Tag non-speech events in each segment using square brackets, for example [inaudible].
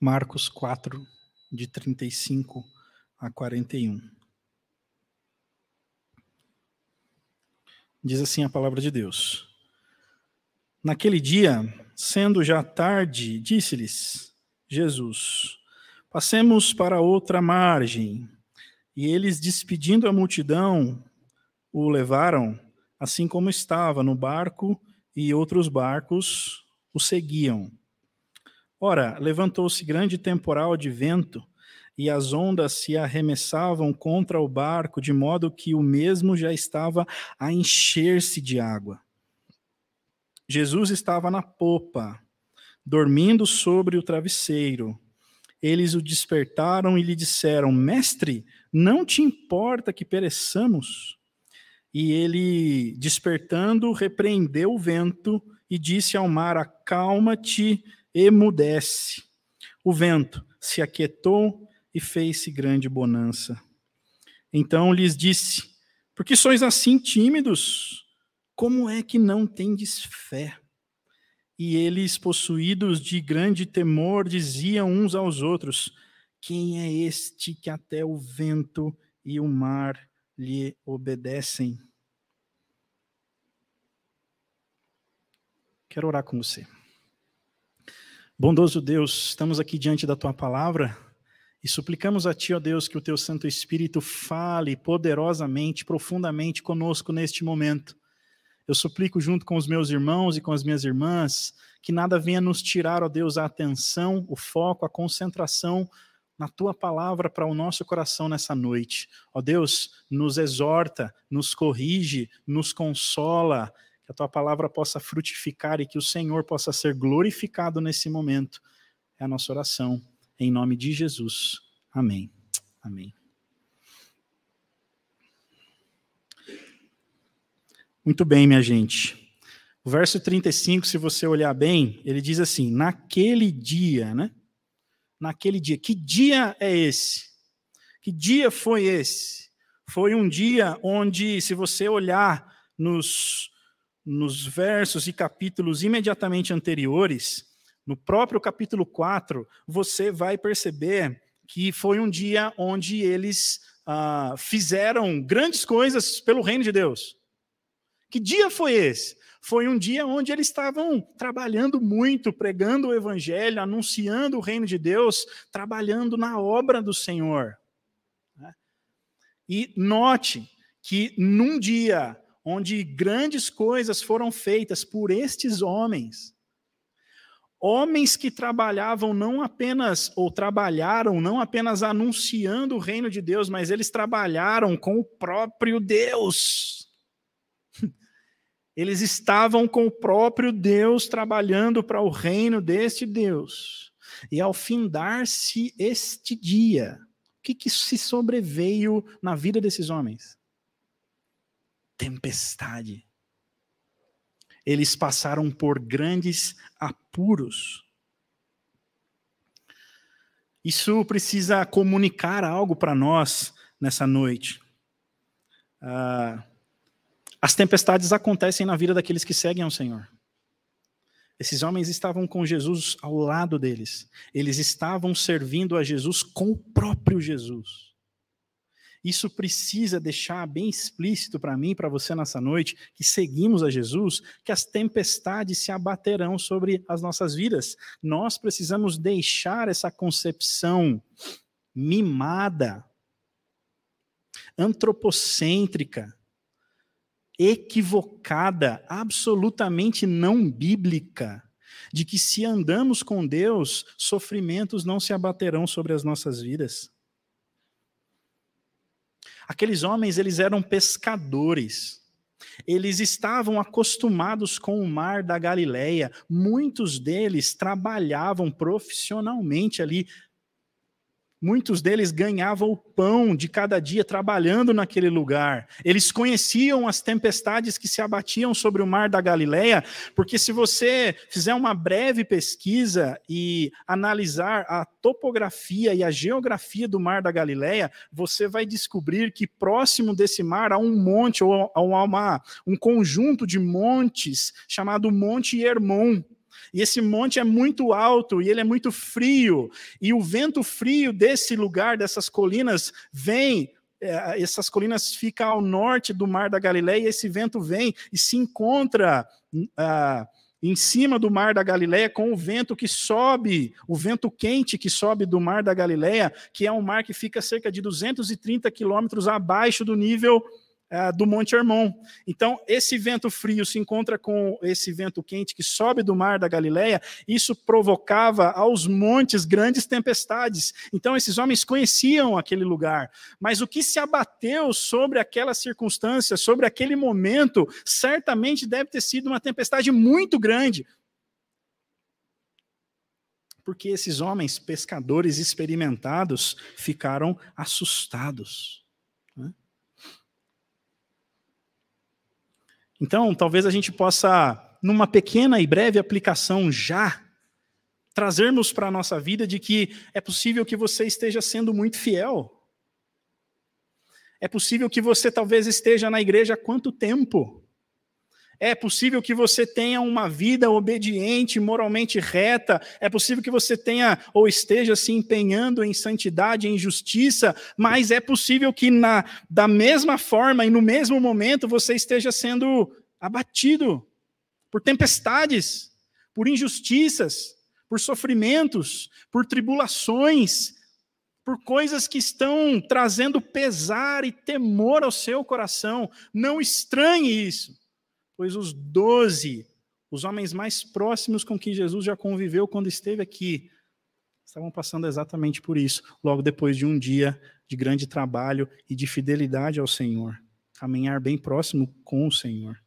Marcos 4, de 35 a 41. Diz assim a palavra de Deus. Naquele dia, sendo já tarde, disse-lhes Jesus: Passemos para outra margem. E eles, despedindo a multidão, o levaram, assim como estava, no barco, e outros barcos o seguiam. Ora, levantou-se grande temporal de vento, e as ondas se arremessavam contra o barco, de modo que o mesmo já estava a encher-se de água. Jesus estava na popa, dormindo sobre o travesseiro. Eles o despertaram e lhe disseram: Mestre, não te importa que pereçamos? E ele, despertando, repreendeu o vento e disse ao mar: Acalma-te, emudece. O vento se aquietou e fez-se grande bonança. Então lhes disse: Por que sois assim tímidos? Como é que não tendes fé? E eles, possuídos de grande temor, diziam uns aos outros: Quem é este que até o vento e o mar lhe obedecem? Quero orar com você. Bondoso Deus, estamos aqui diante da tua palavra e suplicamos a Ti, ó Deus, que o Teu Santo Espírito fale poderosamente, profundamente conosco neste momento. Eu suplico junto com os meus irmãos e com as minhas irmãs que nada venha nos tirar, ó Deus, a atenção, o foco, a concentração na tua palavra para o nosso coração nessa noite. Ó Deus, nos exorta, nos corrige, nos consola, que a tua palavra possa frutificar e que o Senhor possa ser glorificado nesse momento. É a nossa oração em nome de Jesus. Amém. Amém. Muito bem, minha gente. O verso 35, se você olhar bem, ele diz assim: naquele dia, né? Naquele dia. Que dia é esse? Que dia foi esse? Foi um dia onde, se você olhar nos, nos versos e capítulos imediatamente anteriores, no próprio capítulo 4, você vai perceber que foi um dia onde eles ah, fizeram grandes coisas pelo reino de Deus. Que dia foi esse? Foi um dia onde eles estavam trabalhando muito, pregando o evangelho, anunciando o reino de Deus, trabalhando na obra do Senhor. Né? E note que num dia onde grandes coisas foram feitas por estes homens, Homens que trabalhavam não apenas, ou trabalharam não apenas anunciando o reino de Deus, mas eles trabalharam com o próprio Deus. [laughs] Eles estavam com o próprio Deus trabalhando para o reino deste Deus. E ao findar-se este dia, o que, que se sobreveio na vida desses homens? Tempestade eles passaram por grandes apuros. Isso precisa comunicar algo para nós nessa noite. Ah, as tempestades acontecem na vida daqueles que seguem ao Senhor. Esses homens estavam com Jesus ao lado deles. Eles estavam servindo a Jesus com o próprio Jesus. Isso precisa deixar bem explícito para mim, para você nessa noite, que seguimos a Jesus, que as tempestades se abaterão sobre as nossas vidas. Nós precisamos deixar essa concepção mimada, antropocêntrica, equivocada, absolutamente não bíblica, de que se andamos com Deus, sofrimentos não se abaterão sobre as nossas vidas. Aqueles homens, eles eram pescadores. Eles estavam acostumados com o mar da Galileia. Muitos deles trabalhavam profissionalmente ali Muitos deles ganhavam o pão de cada dia trabalhando naquele lugar. Eles conheciam as tempestades que se abatiam sobre o mar da Galileia, porque se você fizer uma breve pesquisa e analisar a topografia e a geografia do mar da Galileia, você vai descobrir que próximo desse mar há um monte ou há uma, um conjunto de montes chamado Monte Hermon E esse monte é muito alto e ele é muito frio. E o vento frio desse lugar, dessas colinas, vem. É, essas colinas ficam ao norte do Mar da Galileia, e esse vento vem e se encontra. Ah, em cima do mar da Galileia, com o vento que sobe, o vento quente que sobe do mar da Galileia, que é um mar que fica cerca de 230 quilômetros abaixo do nível uh, do Monte Hermon. Então, esse vento frio se encontra com esse vento quente que sobe do mar da Galileia, isso provocava aos montes grandes tempestades. Então, esses homens conheciam aquele lugar. Mas o que se abateu sobre aquela circunstância, sobre aquele momento, certamente deve ter sido uma tempestade muito grande, porque esses homens, pescadores experimentados, ficaram assustados. Então, talvez a gente possa, numa pequena e breve aplicação já, trazermos para a nossa vida de que é possível que você esteja sendo muito fiel. É possível que você talvez esteja na igreja há quanto tempo? É possível que você tenha uma vida obediente, moralmente reta. É possível que você tenha ou esteja se empenhando em santidade, em justiça. Mas é possível que na da mesma forma e no mesmo momento você esteja sendo abatido por tempestades, por injustiças, por sofrimentos, por tribulações, por coisas que estão trazendo pesar e temor ao seu coração. Não estranhe isso pois os doze, os homens mais próximos com que Jesus já conviveu quando esteve aqui, estavam passando exatamente por isso, logo depois de um dia de grande trabalho e de fidelidade ao Senhor, caminhar bem próximo com o Senhor.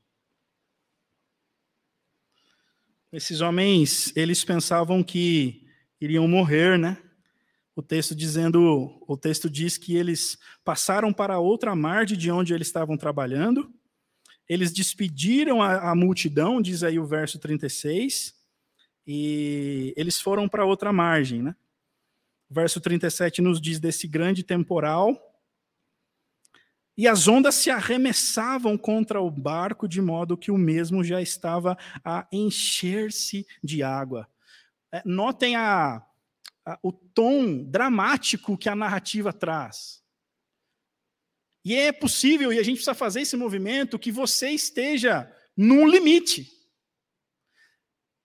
Esses homens, eles pensavam que iriam morrer, né? O texto dizendo, o texto diz que eles passaram para outra margem de onde eles estavam trabalhando eles despediram a, a multidão, diz aí o verso 36, e eles foram para outra margem. Né? O verso 37 nos diz desse grande temporal. E as ondas se arremessavam contra o barco, de modo que o mesmo já estava a encher-se de água. É, notem a, a, o tom dramático que a narrativa traz. E é possível, e a gente precisa fazer esse movimento, que você esteja num limite.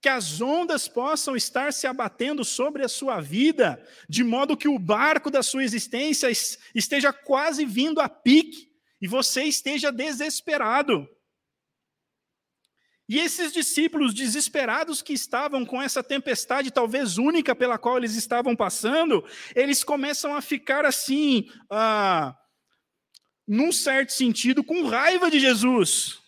Que as ondas possam estar se abatendo sobre a sua vida, de modo que o barco da sua existência esteja quase vindo a pique e você esteja desesperado. E esses discípulos desesperados que estavam com essa tempestade, talvez única pela qual eles estavam passando, eles começam a ficar assim. Ah, num certo sentido, com raiva de Jesus.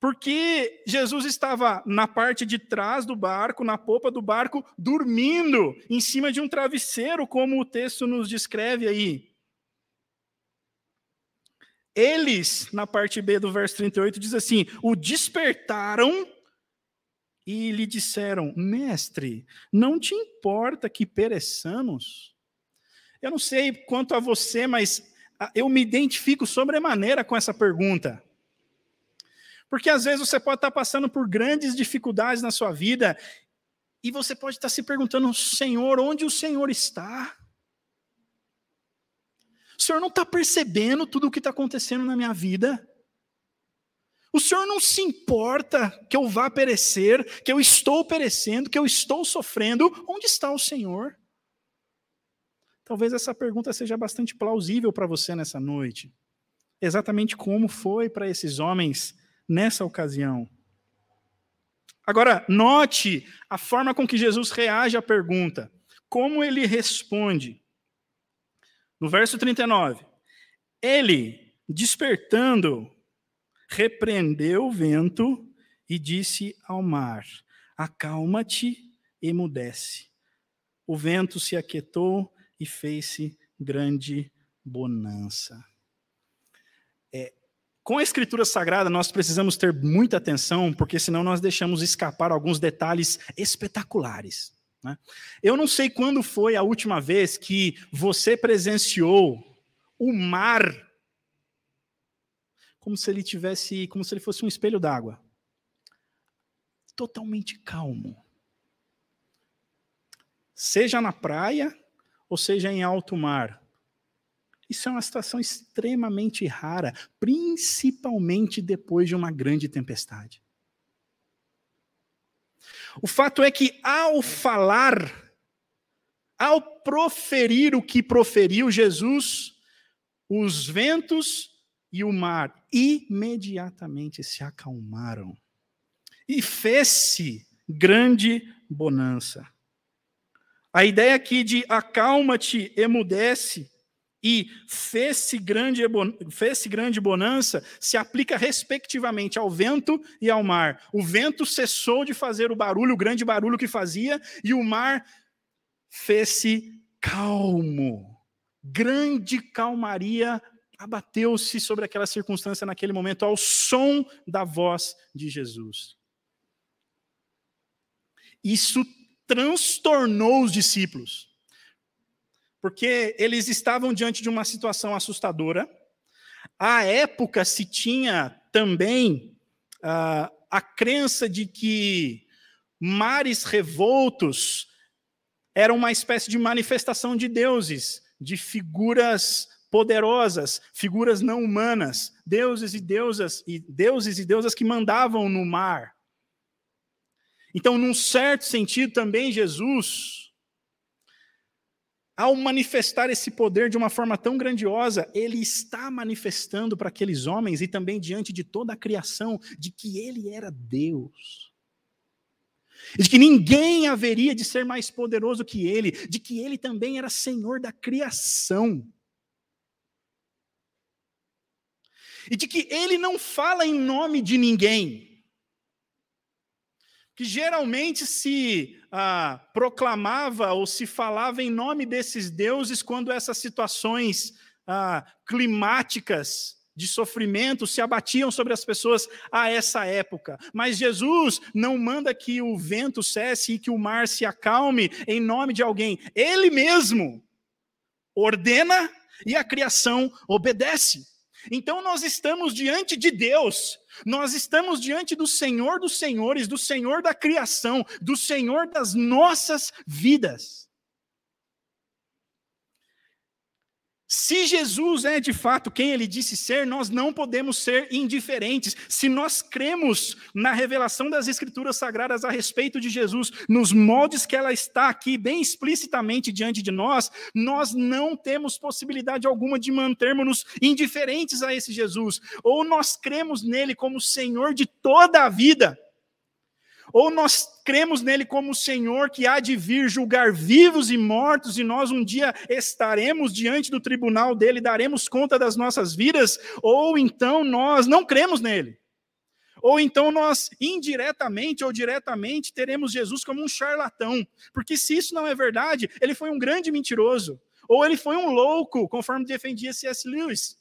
Porque Jesus estava na parte de trás do barco, na popa do barco, dormindo em cima de um travesseiro, como o texto nos descreve aí. Eles, na parte B do verso 38, diz assim: o despertaram e lhe disseram: Mestre, não te importa que pereçamos? Eu não sei quanto a você, mas eu me identifico sobremaneira com essa pergunta. Porque às vezes você pode estar passando por grandes dificuldades na sua vida e você pode estar se perguntando, Senhor, onde o Senhor está? O Senhor não está percebendo tudo o que está acontecendo na minha vida? O Senhor não se importa que eu vá perecer, que eu estou perecendo, que eu estou sofrendo? Onde está o Senhor? Talvez essa pergunta seja bastante plausível para você nessa noite. Exatamente como foi para esses homens nessa ocasião. Agora, note a forma com que Jesus reage à pergunta. Como ele responde. No verso 39, ele, despertando, repreendeu o vento e disse ao mar: Acalma-te, emudece. O vento se aquietou e fez-se grande bonança. É, com a Escritura Sagrada, nós precisamos ter muita atenção, porque senão nós deixamos escapar alguns detalhes espetaculares. Né? Eu não sei quando foi a última vez que você presenciou o mar como se ele tivesse, como se ele fosse um espelho d'água. totalmente calmo. Seja na praia ou seja em alto mar. Isso é uma situação extremamente rara, principalmente depois de uma grande tempestade. O fato é que, ao falar, ao proferir o que proferiu Jesus, os ventos e o mar imediatamente se acalmaram. E fez-se grande bonança. A ideia aqui de acalma-te, emudece e fez-se grande, fez grande bonança se aplica respectivamente ao vento e ao mar. O vento cessou de fazer o barulho, o grande barulho que fazia, e o mar fez-se calmo. Grande calmaria abateu-se sobre aquela circunstância naquele momento, ao som da voz de Jesus. Isso transtornou os discípulos porque eles estavam diante de uma situação assustadora. À época se tinha também uh, a crença de que mares revoltos eram uma espécie de manifestação de deuses, de figuras poderosas, figuras não humanas, deuses e deusas e deuses e deusas que mandavam no mar. Então, num certo sentido, também Jesus ao manifestar esse poder de uma forma tão grandiosa, ele está manifestando para aqueles homens e também diante de toda a criação de que ele era Deus. De que ninguém haveria de ser mais poderoso que ele, de que ele também era Senhor da criação. E de que ele não fala em nome de ninguém, que geralmente se ah, proclamava ou se falava em nome desses deuses quando essas situações ah, climáticas de sofrimento se abatiam sobre as pessoas a essa época. Mas Jesus não manda que o vento cesse e que o mar se acalme em nome de alguém. Ele mesmo ordena e a criação obedece. Então nós estamos diante de Deus nós estamos diante do Senhor dos Senhores, do Senhor da criação, do Senhor das nossas vidas. Se Jesus é de fato quem ele disse ser, nós não podemos ser indiferentes. Se nós cremos na revelação das Escrituras Sagradas a respeito de Jesus, nos moldes que ela está aqui bem explicitamente diante de nós, nós não temos possibilidade alguma de mantermos-nos indiferentes a esse Jesus. Ou nós cremos nele como Senhor de toda a vida, ou nós cremos nele como o Senhor que há de vir julgar vivos e mortos, e nós um dia estaremos diante do tribunal dele, daremos conta das nossas vidas, ou então nós não cremos nele. Ou então nós, indiretamente ou diretamente, teremos Jesus como um charlatão. Porque se isso não é verdade, ele foi um grande mentiroso. Ou ele foi um louco, conforme defendia C.S. Lewis.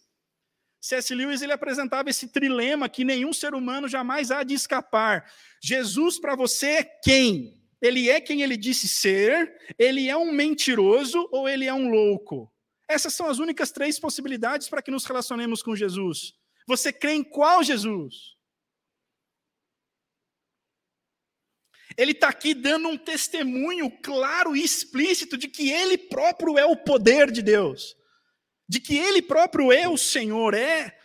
C.S. Lewis ele apresentava esse trilema que nenhum ser humano jamais há de escapar. Jesus para você é quem? Ele é quem ele disse ser, ele é um mentiroso ou ele é um louco? Essas são as únicas três possibilidades para que nos relacionemos com Jesus. Você crê em qual Jesus? Ele está aqui dando um testemunho claro e explícito de que ele próprio é o poder de Deus de que Ele próprio é o Senhor, é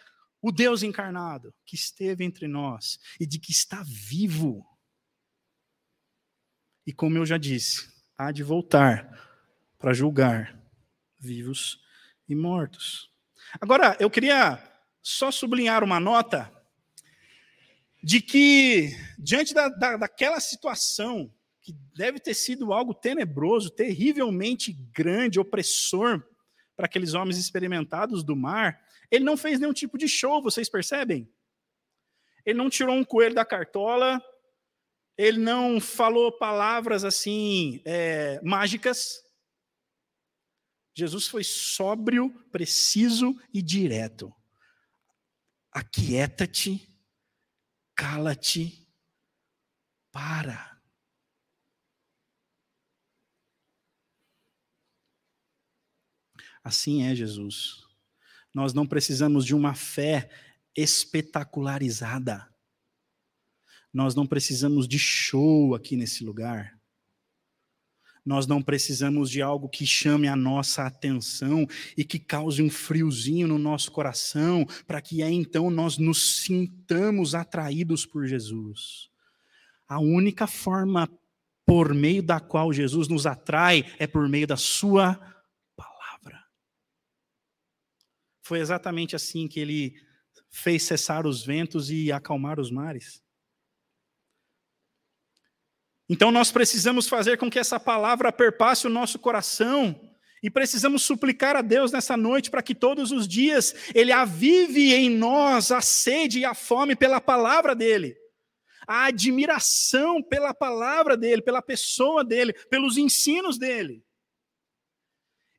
o Deus encarnado que esteve entre nós e de que está vivo. E como eu já disse, há de voltar para julgar vivos e mortos. Agora, eu queria só sublinhar uma nota de que, diante da, da, daquela situação, que deve ter sido algo tenebroso, terrivelmente grande, opressor para aqueles homens experimentados do mar, ele não fez nenhum tipo de show, vocês percebem? Ele não tirou um coelho da cartola, ele não falou palavras assim é, mágicas. Jesus foi sóbrio, preciso e direto. Aquieta-te, cala-te, para. Assim é Jesus. Nós não precisamos de uma fé espetacularizada. Nós não precisamos de show aqui nesse lugar. Nós não precisamos de algo que chame a nossa atenção e que cause um friozinho no nosso coração, para que aí então nós nos sintamos atraídos por Jesus. A única forma por meio da qual Jesus nos atrai é por meio da Sua palavra. Foi exatamente assim que ele fez cessar os ventos e acalmar os mares. Então nós precisamos fazer com que essa palavra perpasse o nosso coração e precisamos suplicar a Deus nessa noite para que todos os dias Ele avive em nós a sede e a fome pela palavra dEle, a admiração pela palavra dEle, pela pessoa dEle, pelos ensinos dEle.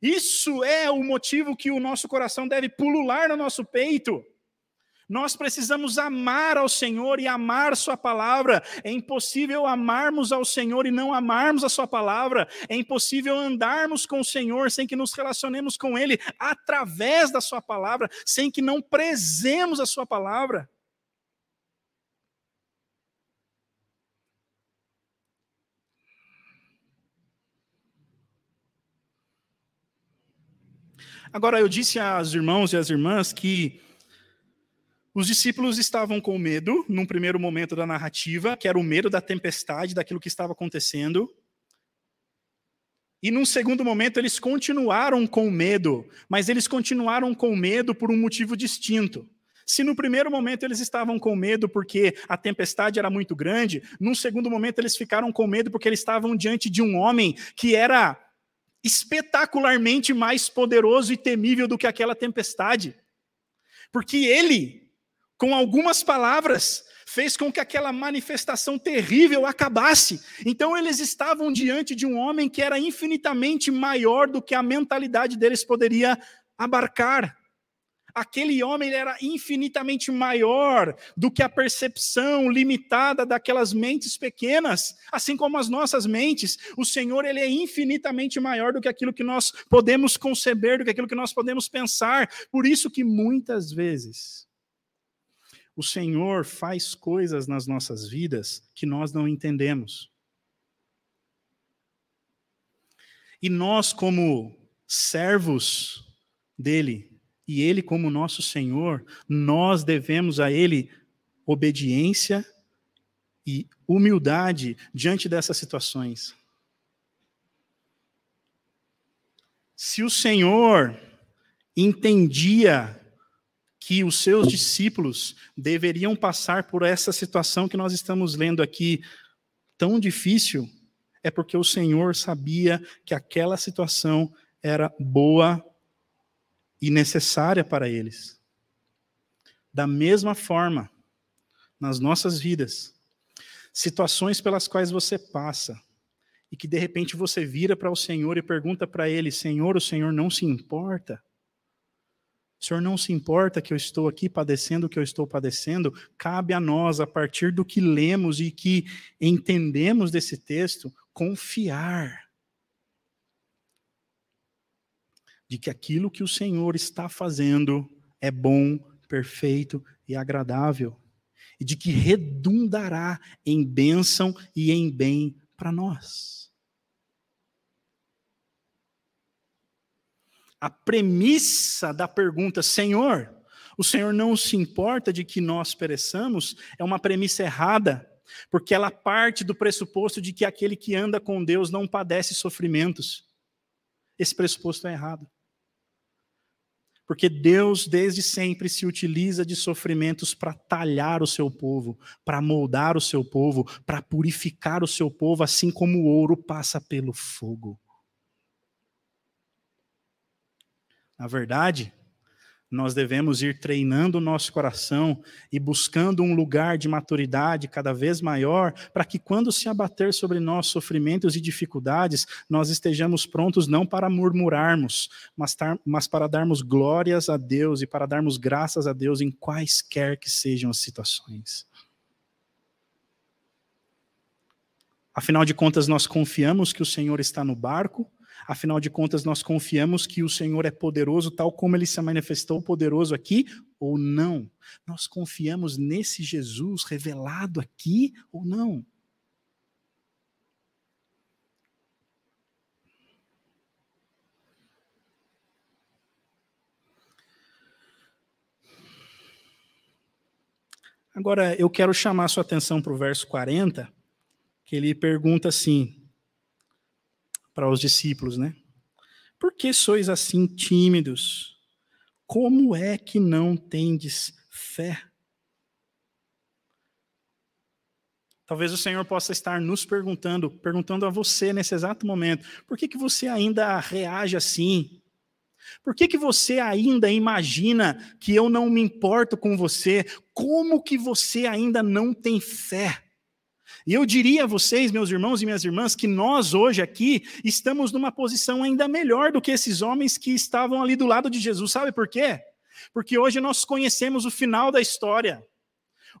Isso é o motivo que o nosso coração deve pulular no nosso peito. Nós precisamos amar ao Senhor e amar Sua palavra. É impossível amarmos ao Senhor e não amarmos a Sua palavra. É impossível andarmos com o Senhor sem que nos relacionemos com Ele através da Sua palavra, sem que não prezemos a Sua palavra. Agora, eu disse aos irmãos e às irmãs que os discípulos estavam com medo, num primeiro momento da narrativa, que era o medo da tempestade, daquilo que estava acontecendo. E num segundo momento eles continuaram com medo, mas eles continuaram com medo por um motivo distinto. Se no primeiro momento eles estavam com medo porque a tempestade era muito grande, num segundo momento eles ficaram com medo porque eles estavam diante de um homem que era espetacularmente mais poderoso e temível do que aquela tempestade. Porque ele com algumas palavras, fez com que aquela manifestação terrível acabasse. Então eles estavam diante de um homem que era infinitamente maior do que a mentalidade deles poderia abarcar. Aquele homem era infinitamente maior do que a percepção limitada daquelas mentes pequenas, assim como as nossas mentes. O Senhor ele é infinitamente maior do que aquilo que nós podemos conceber, do que aquilo que nós podemos pensar. Por isso que muitas vezes o Senhor faz coisas nas nossas vidas que nós não entendemos. E nós, como servos dele, e ele, como nosso Senhor, nós devemos a ele obediência e humildade diante dessas situações. Se o Senhor entendia que os seus discípulos deveriam passar por essa situação que nós estamos lendo aqui, tão difícil, é porque o Senhor sabia que aquela situação era boa e necessária para eles. Da mesma forma, nas nossas vidas, situações pelas quais você passa, e que de repente você vira para o Senhor e pergunta para ele: Senhor, o Senhor não se importa? O Senhor não se importa que eu estou aqui padecendo o que eu estou padecendo, cabe a nós, a partir do que lemos e que entendemos desse texto, confiar de que aquilo que o Senhor está fazendo é bom, perfeito e agradável, e de que redundará em bênção e em bem para nós. a premissa da pergunta, Senhor, o Senhor não se importa de que nós pereçamos, é uma premissa errada, porque ela parte do pressuposto de que aquele que anda com Deus não padece sofrimentos. Esse pressuposto é errado. Porque Deus, desde sempre, se utiliza de sofrimentos para talhar o seu povo, para moldar o seu povo, para purificar o seu povo, assim como o ouro passa pelo fogo. Na verdade, nós devemos ir treinando o nosso coração e buscando um lugar de maturidade cada vez maior, para que quando se abater sobre nós sofrimentos e dificuldades, nós estejamos prontos não para murmurarmos, mas, tar, mas para darmos glórias a Deus e para darmos graças a Deus em quaisquer que sejam as situações. Afinal de contas, nós confiamos que o Senhor está no barco Afinal de contas, nós confiamos que o Senhor é poderoso, tal como ele se manifestou poderoso aqui, ou não? Nós confiamos nesse Jesus revelado aqui ou não? Agora, eu quero chamar sua atenção para o verso 40, que ele pergunta assim para os discípulos, né? Por que sois assim tímidos? Como é que não tendes fé? Talvez o Senhor possa estar nos perguntando, perguntando a você nesse exato momento, por que, que você ainda reage assim? Por que, que você ainda imagina que eu não me importo com você? Como que você ainda não tem fé? E eu diria a vocês, meus irmãos e minhas irmãs, que nós hoje aqui estamos numa posição ainda melhor do que esses homens que estavam ali do lado de Jesus. Sabe por quê? Porque hoje nós conhecemos o final da história.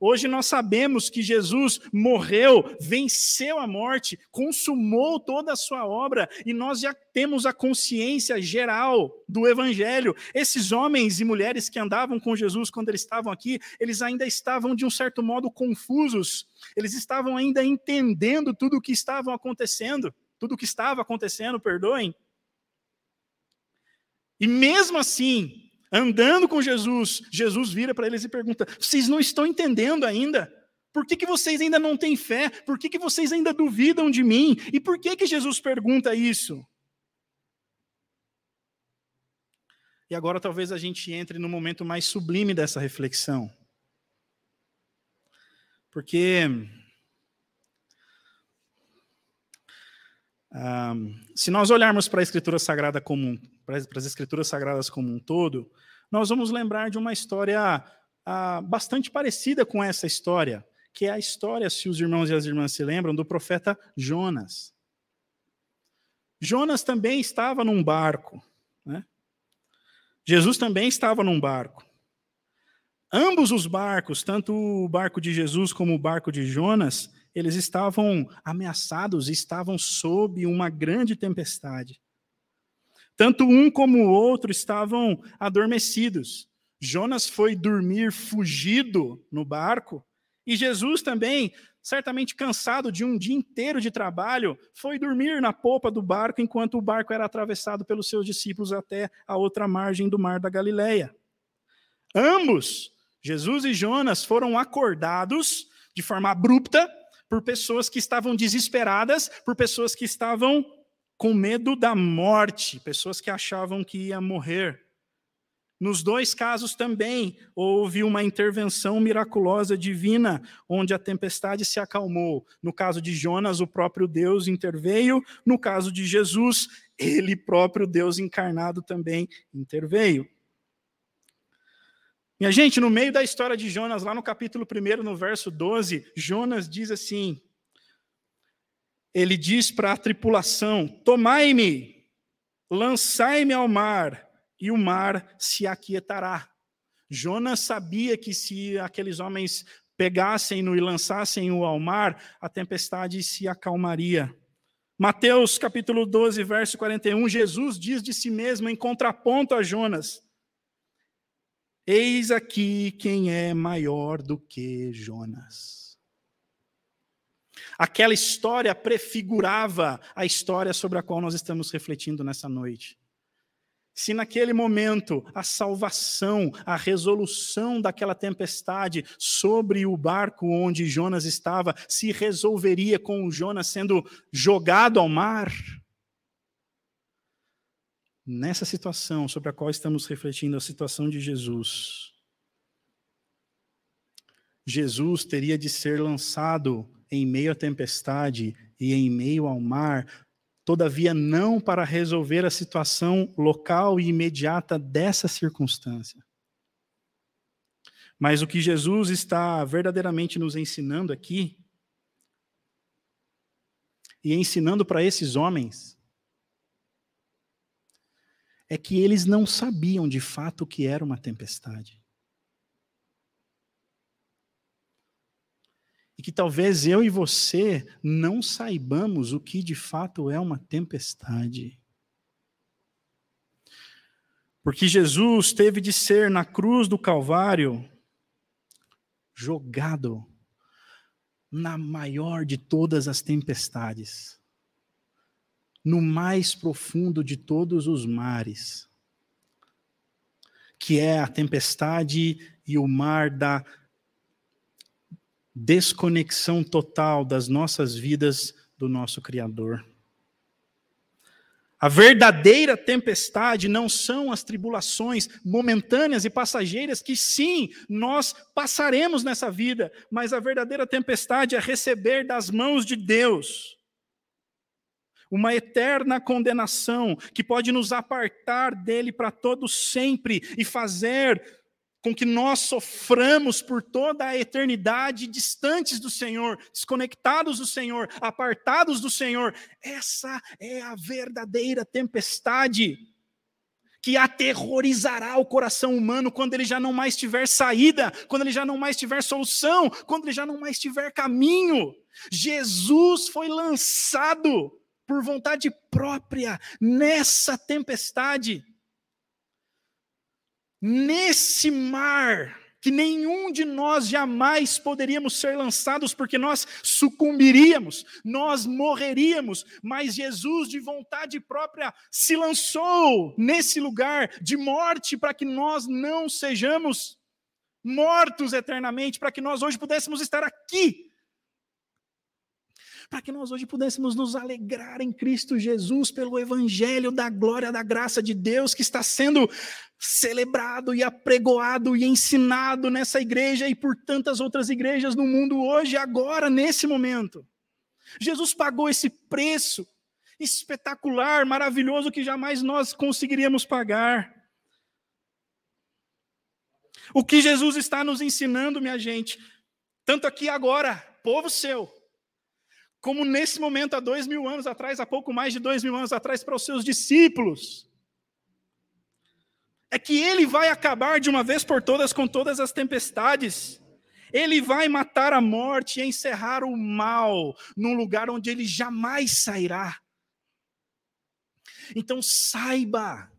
Hoje nós sabemos que Jesus morreu, venceu a morte, consumou toda a sua obra e nós já temos a consciência geral do evangelho. Esses homens e mulheres que andavam com Jesus quando eles estavam aqui, eles ainda estavam de um certo modo confusos. Eles estavam ainda entendendo tudo o que estava acontecendo, tudo o que estava acontecendo, perdoem. E mesmo assim, andando com Jesus, Jesus vira para eles e pergunta: Vocês não estão entendendo ainda? Por que, que vocês ainda não têm fé? Por que, que vocês ainda duvidam de mim? E por que, que Jesus pergunta isso? E agora talvez a gente entre no momento mais sublime dessa reflexão. Porque ah, se nós olharmos para a Escritura Sagrada como para as Escrituras Sagradas como um todo, nós vamos lembrar de uma história ah, bastante parecida com essa história, que é a história, se os irmãos e as irmãs se lembram, do profeta Jonas. Jonas também estava num barco. Né? Jesus também estava num barco. Ambos os barcos, tanto o barco de Jesus como o barco de Jonas, eles estavam ameaçados, estavam sob uma grande tempestade. Tanto um como o outro estavam adormecidos. Jonas foi dormir fugido no barco, e Jesus também, certamente cansado de um dia inteiro de trabalho, foi dormir na popa do barco enquanto o barco era atravessado pelos seus discípulos até a outra margem do mar da Galileia. Ambos, Jesus e Jonas, foram acordados de forma abrupta por pessoas que estavam desesperadas, por pessoas que estavam com medo da morte, pessoas que achavam que ia morrer. Nos dois casos também houve uma intervenção miraculosa divina, onde a tempestade se acalmou. No caso de Jonas, o próprio Deus interveio. No caso de Jesus, ele próprio, Deus encarnado, também interveio. Minha gente, no meio da história de Jonas, lá no capítulo 1, no verso 12, Jonas diz assim: ele diz para a tripulação: Tomai-me, lançai-me ao mar, e o mar se aquietará. Jonas sabia que se aqueles homens pegassem-no e lançassem-o ao mar, a tempestade se acalmaria. Mateus capítulo 12, verso 41, Jesus diz de si mesmo em contraponto a Jonas: Eis aqui quem é maior do que Jonas. Aquela história prefigurava a história sobre a qual nós estamos refletindo nessa noite. Se naquele momento a salvação, a resolução daquela tempestade sobre o barco onde Jonas estava se resolveria com Jonas sendo jogado ao mar, nessa situação sobre a qual estamos refletindo, a situação de Jesus, Jesus teria de ser lançado em meio à tempestade e em meio ao mar, todavia não para resolver a situação local e imediata dessa circunstância. Mas o que Jesus está verdadeiramente nos ensinando aqui, e ensinando para esses homens, é que eles não sabiam de fato o que era uma tempestade. e que talvez eu e você não saibamos o que de fato é uma tempestade. Porque Jesus teve de ser na cruz do Calvário jogado na maior de todas as tempestades, no mais profundo de todos os mares, que é a tempestade e o mar da desconexão total das nossas vidas do nosso Criador. A verdadeira tempestade não são as tribulações momentâneas e passageiras que sim, nós passaremos nessa vida, mas a verdadeira tempestade é receber das mãos de Deus uma eterna condenação que pode nos apartar dele para todo sempre e fazer com que nós soframos por toda a eternidade distantes do Senhor, desconectados do Senhor, apartados do Senhor. Essa é a verdadeira tempestade que aterrorizará o coração humano quando ele já não mais tiver saída, quando ele já não mais tiver solução, quando ele já não mais tiver caminho. Jesus foi lançado por vontade própria nessa tempestade nesse mar que nenhum de nós jamais poderíamos ser lançados, porque nós sucumbiríamos, nós morreríamos, mas Jesus, de vontade própria, se lançou nesse lugar de morte para que nós não sejamos mortos eternamente, para que nós hoje pudéssemos estar aqui para que nós hoje pudéssemos nos alegrar em Cristo Jesus pelo evangelho da glória da graça de Deus que está sendo celebrado e apregoado e ensinado nessa igreja e por tantas outras igrejas no mundo hoje, agora, nesse momento. Jesus pagou esse preço espetacular, maravilhoso que jamais nós conseguiríamos pagar. O que Jesus está nos ensinando, minha gente, tanto aqui agora, povo seu, como nesse momento, há dois mil anos atrás, há pouco mais de dois mil anos atrás, para os seus discípulos. É que ele vai acabar de uma vez por todas com todas as tempestades. Ele vai matar a morte e encerrar o mal num lugar onde ele jamais sairá. Então saiba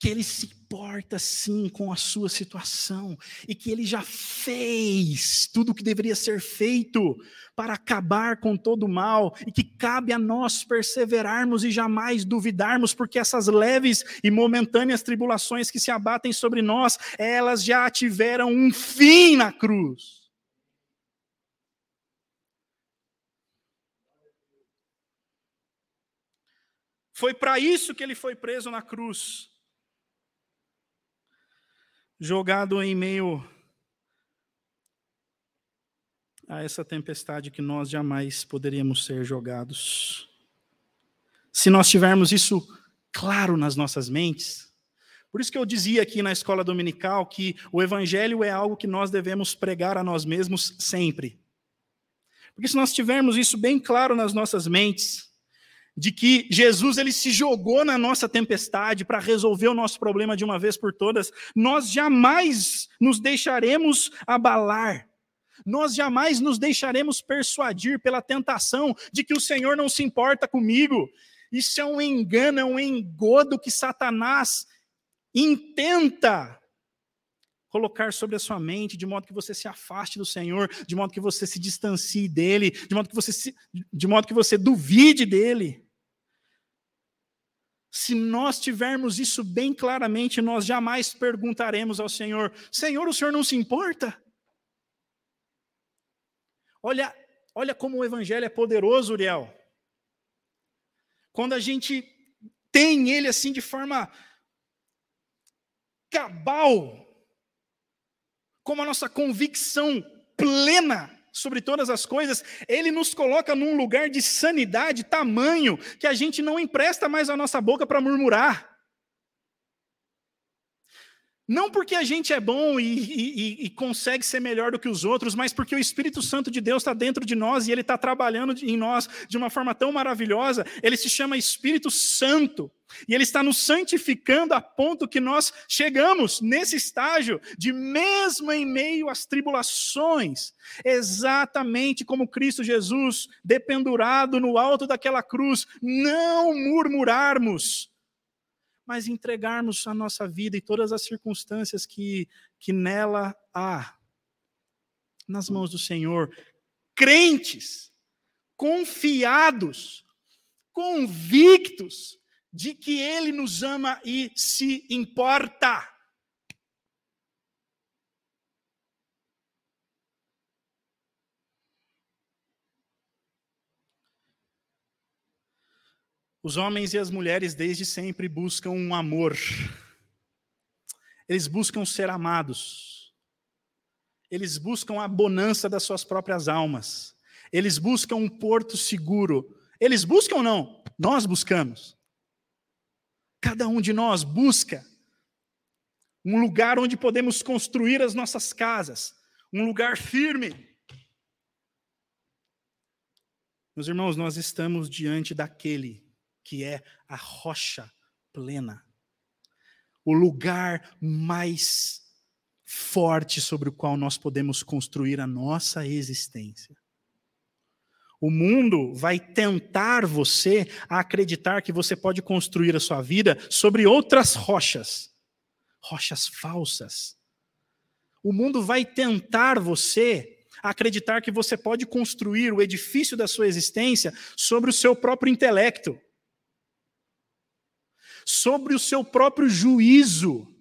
que ele se importa sim com a sua situação e que ele já fez tudo o que deveria ser feito para acabar com todo o mal e que cabe a nós perseverarmos e jamais duvidarmos, porque essas leves e momentâneas tribulações que se abatem sobre nós, elas já tiveram um fim na cruz. Foi para isso que ele foi preso na cruz jogado em meio a essa tempestade que nós jamais poderíamos ser jogados. Se nós tivermos isso claro nas nossas mentes, por isso que eu dizia aqui na escola dominical que o evangelho é algo que nós devemos pregar a nós mesmos sempre. Porque se nós tivermos isso bem claro nas nossas mentes, de que Jesus ele se jogou na nossa tempestade para resolver o nosso problema de uma vez por todas, nós jamais nos deixaremos abalar. Nós jamais nos deixaremos persuadir pela tentação de que o Senhor não se importa comigo. Isso é um engano, é um engodo que Satanás intenta colocar sobre a sua mente, de modo que você se afaste do Senhor, de modo que você se distancie dele, de modo que você, se, de modo que você duvide dele. Se nós tivermos isso bem claramente, nós jamais perguntaremos ao Senhor: Senhor, o Senhor não se importa? Olha, olha como o Evangelho é poderoso, Uriel. Quando a gente tem ele assim de forma cabal, como a nossa convicção plena sobre todas as coisas, ele nos coloca num lugar de sanidade tamanho que a gente não empresta mais a nossa boca para murmurar. Não porque a gente é bom e, e, e, consegue ser melhor do que os outros, mas porque o Espírito Santo de Deus está dentro de nós e ele está trabalhando em nós de uma forma tão maravilhosa. Ele se chama Espírito Santo e ele está nos santificando a ponto que nós chegamos nesse estágio de, mesmo em meio às tribulações, exatamente como Cristo Jesus, dependurado no alto daquela cruz, não murmurarmos mas entregarmos a nossa vida e todas as circunstâncias que, que nela há nas mãos do Senhor, crentes, confiados, convictos de que Ele nos ama e se importa. Os homens e as mulheres desde sempre buscam um amor. Eles buscam ser amados. Eles buscam a bonança das suas próprias almas. Eles buscam um porto seguro. Eles buscam ou não? Nós buscamos. Cada um de nós busca um lugar onde podemos construir as nossas casas, um lugar firme. Meus irmãos, nós estamos diante daquele que é a rocha plena. O lugar mais forte sobre o qual nós podemos construir a nossa existência. O mundo vai tentar você a acreditar que você pode construir a sua vida sobre outras rochas, rochas falsas. O mundo vai tentar você a acreditar que você pode construir o edifício da sua existência sobre o seu próprio intelecto sobre o seu próprio juízo.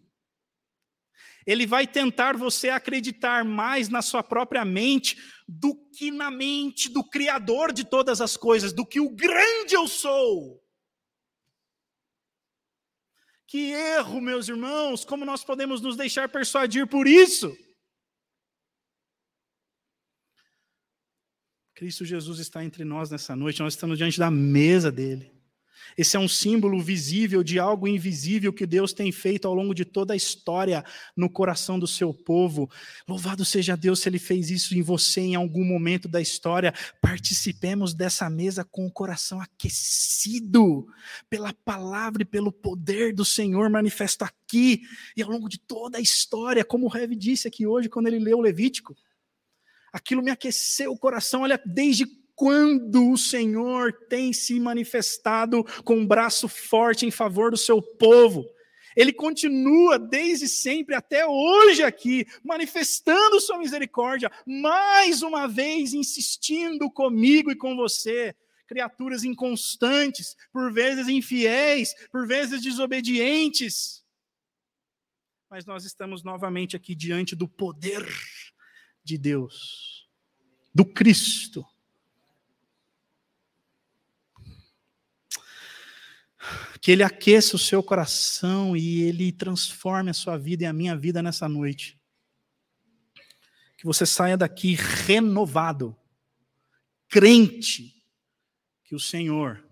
Ele vai tentar você acreditar mais na sua própria mente do que na mente do Criador de todas as coisas, do que o grande eu sou. Que erro, meus irmãos, como nós podemos nos deixar persuadir por isso? Cristo Jesus está entre nós nessa noite, nós estamos diante da mesa dele. Esse é um símbolo visível de algo invisível que Deus tem feito ao longo de toda a história no coração do seu povo. Louvado seja Deus se ele fez isso em você em algum momento da história. Participemos dessa mesa com o coração aquecido pela palavra e pelo poder do Senhor manifesto aqui e ao longo de toda a história, como o Rev disse aqui hoje quando ele leu o Levítico. Aquilo me aqueceu o coração, olha, desde quando o Senhor tem se manifestado com um braço forte em favor do seu povo. Ele continua desde sempre até hoje aqui, manifestando sua misericórdia, mais uma vez insistindo comigo e com você. Criaturas inconstantes, por vezes infiéis, por vezes desobedientes. Mas nós estamos novamente aqui diante do poder de Deus, do Cristo que Ele aqueça o seu coração e Ele transforme a sua vida e a minha vida nessa noite. Que você saia daqui renovado, crente, que o Senhor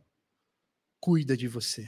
cuida de você.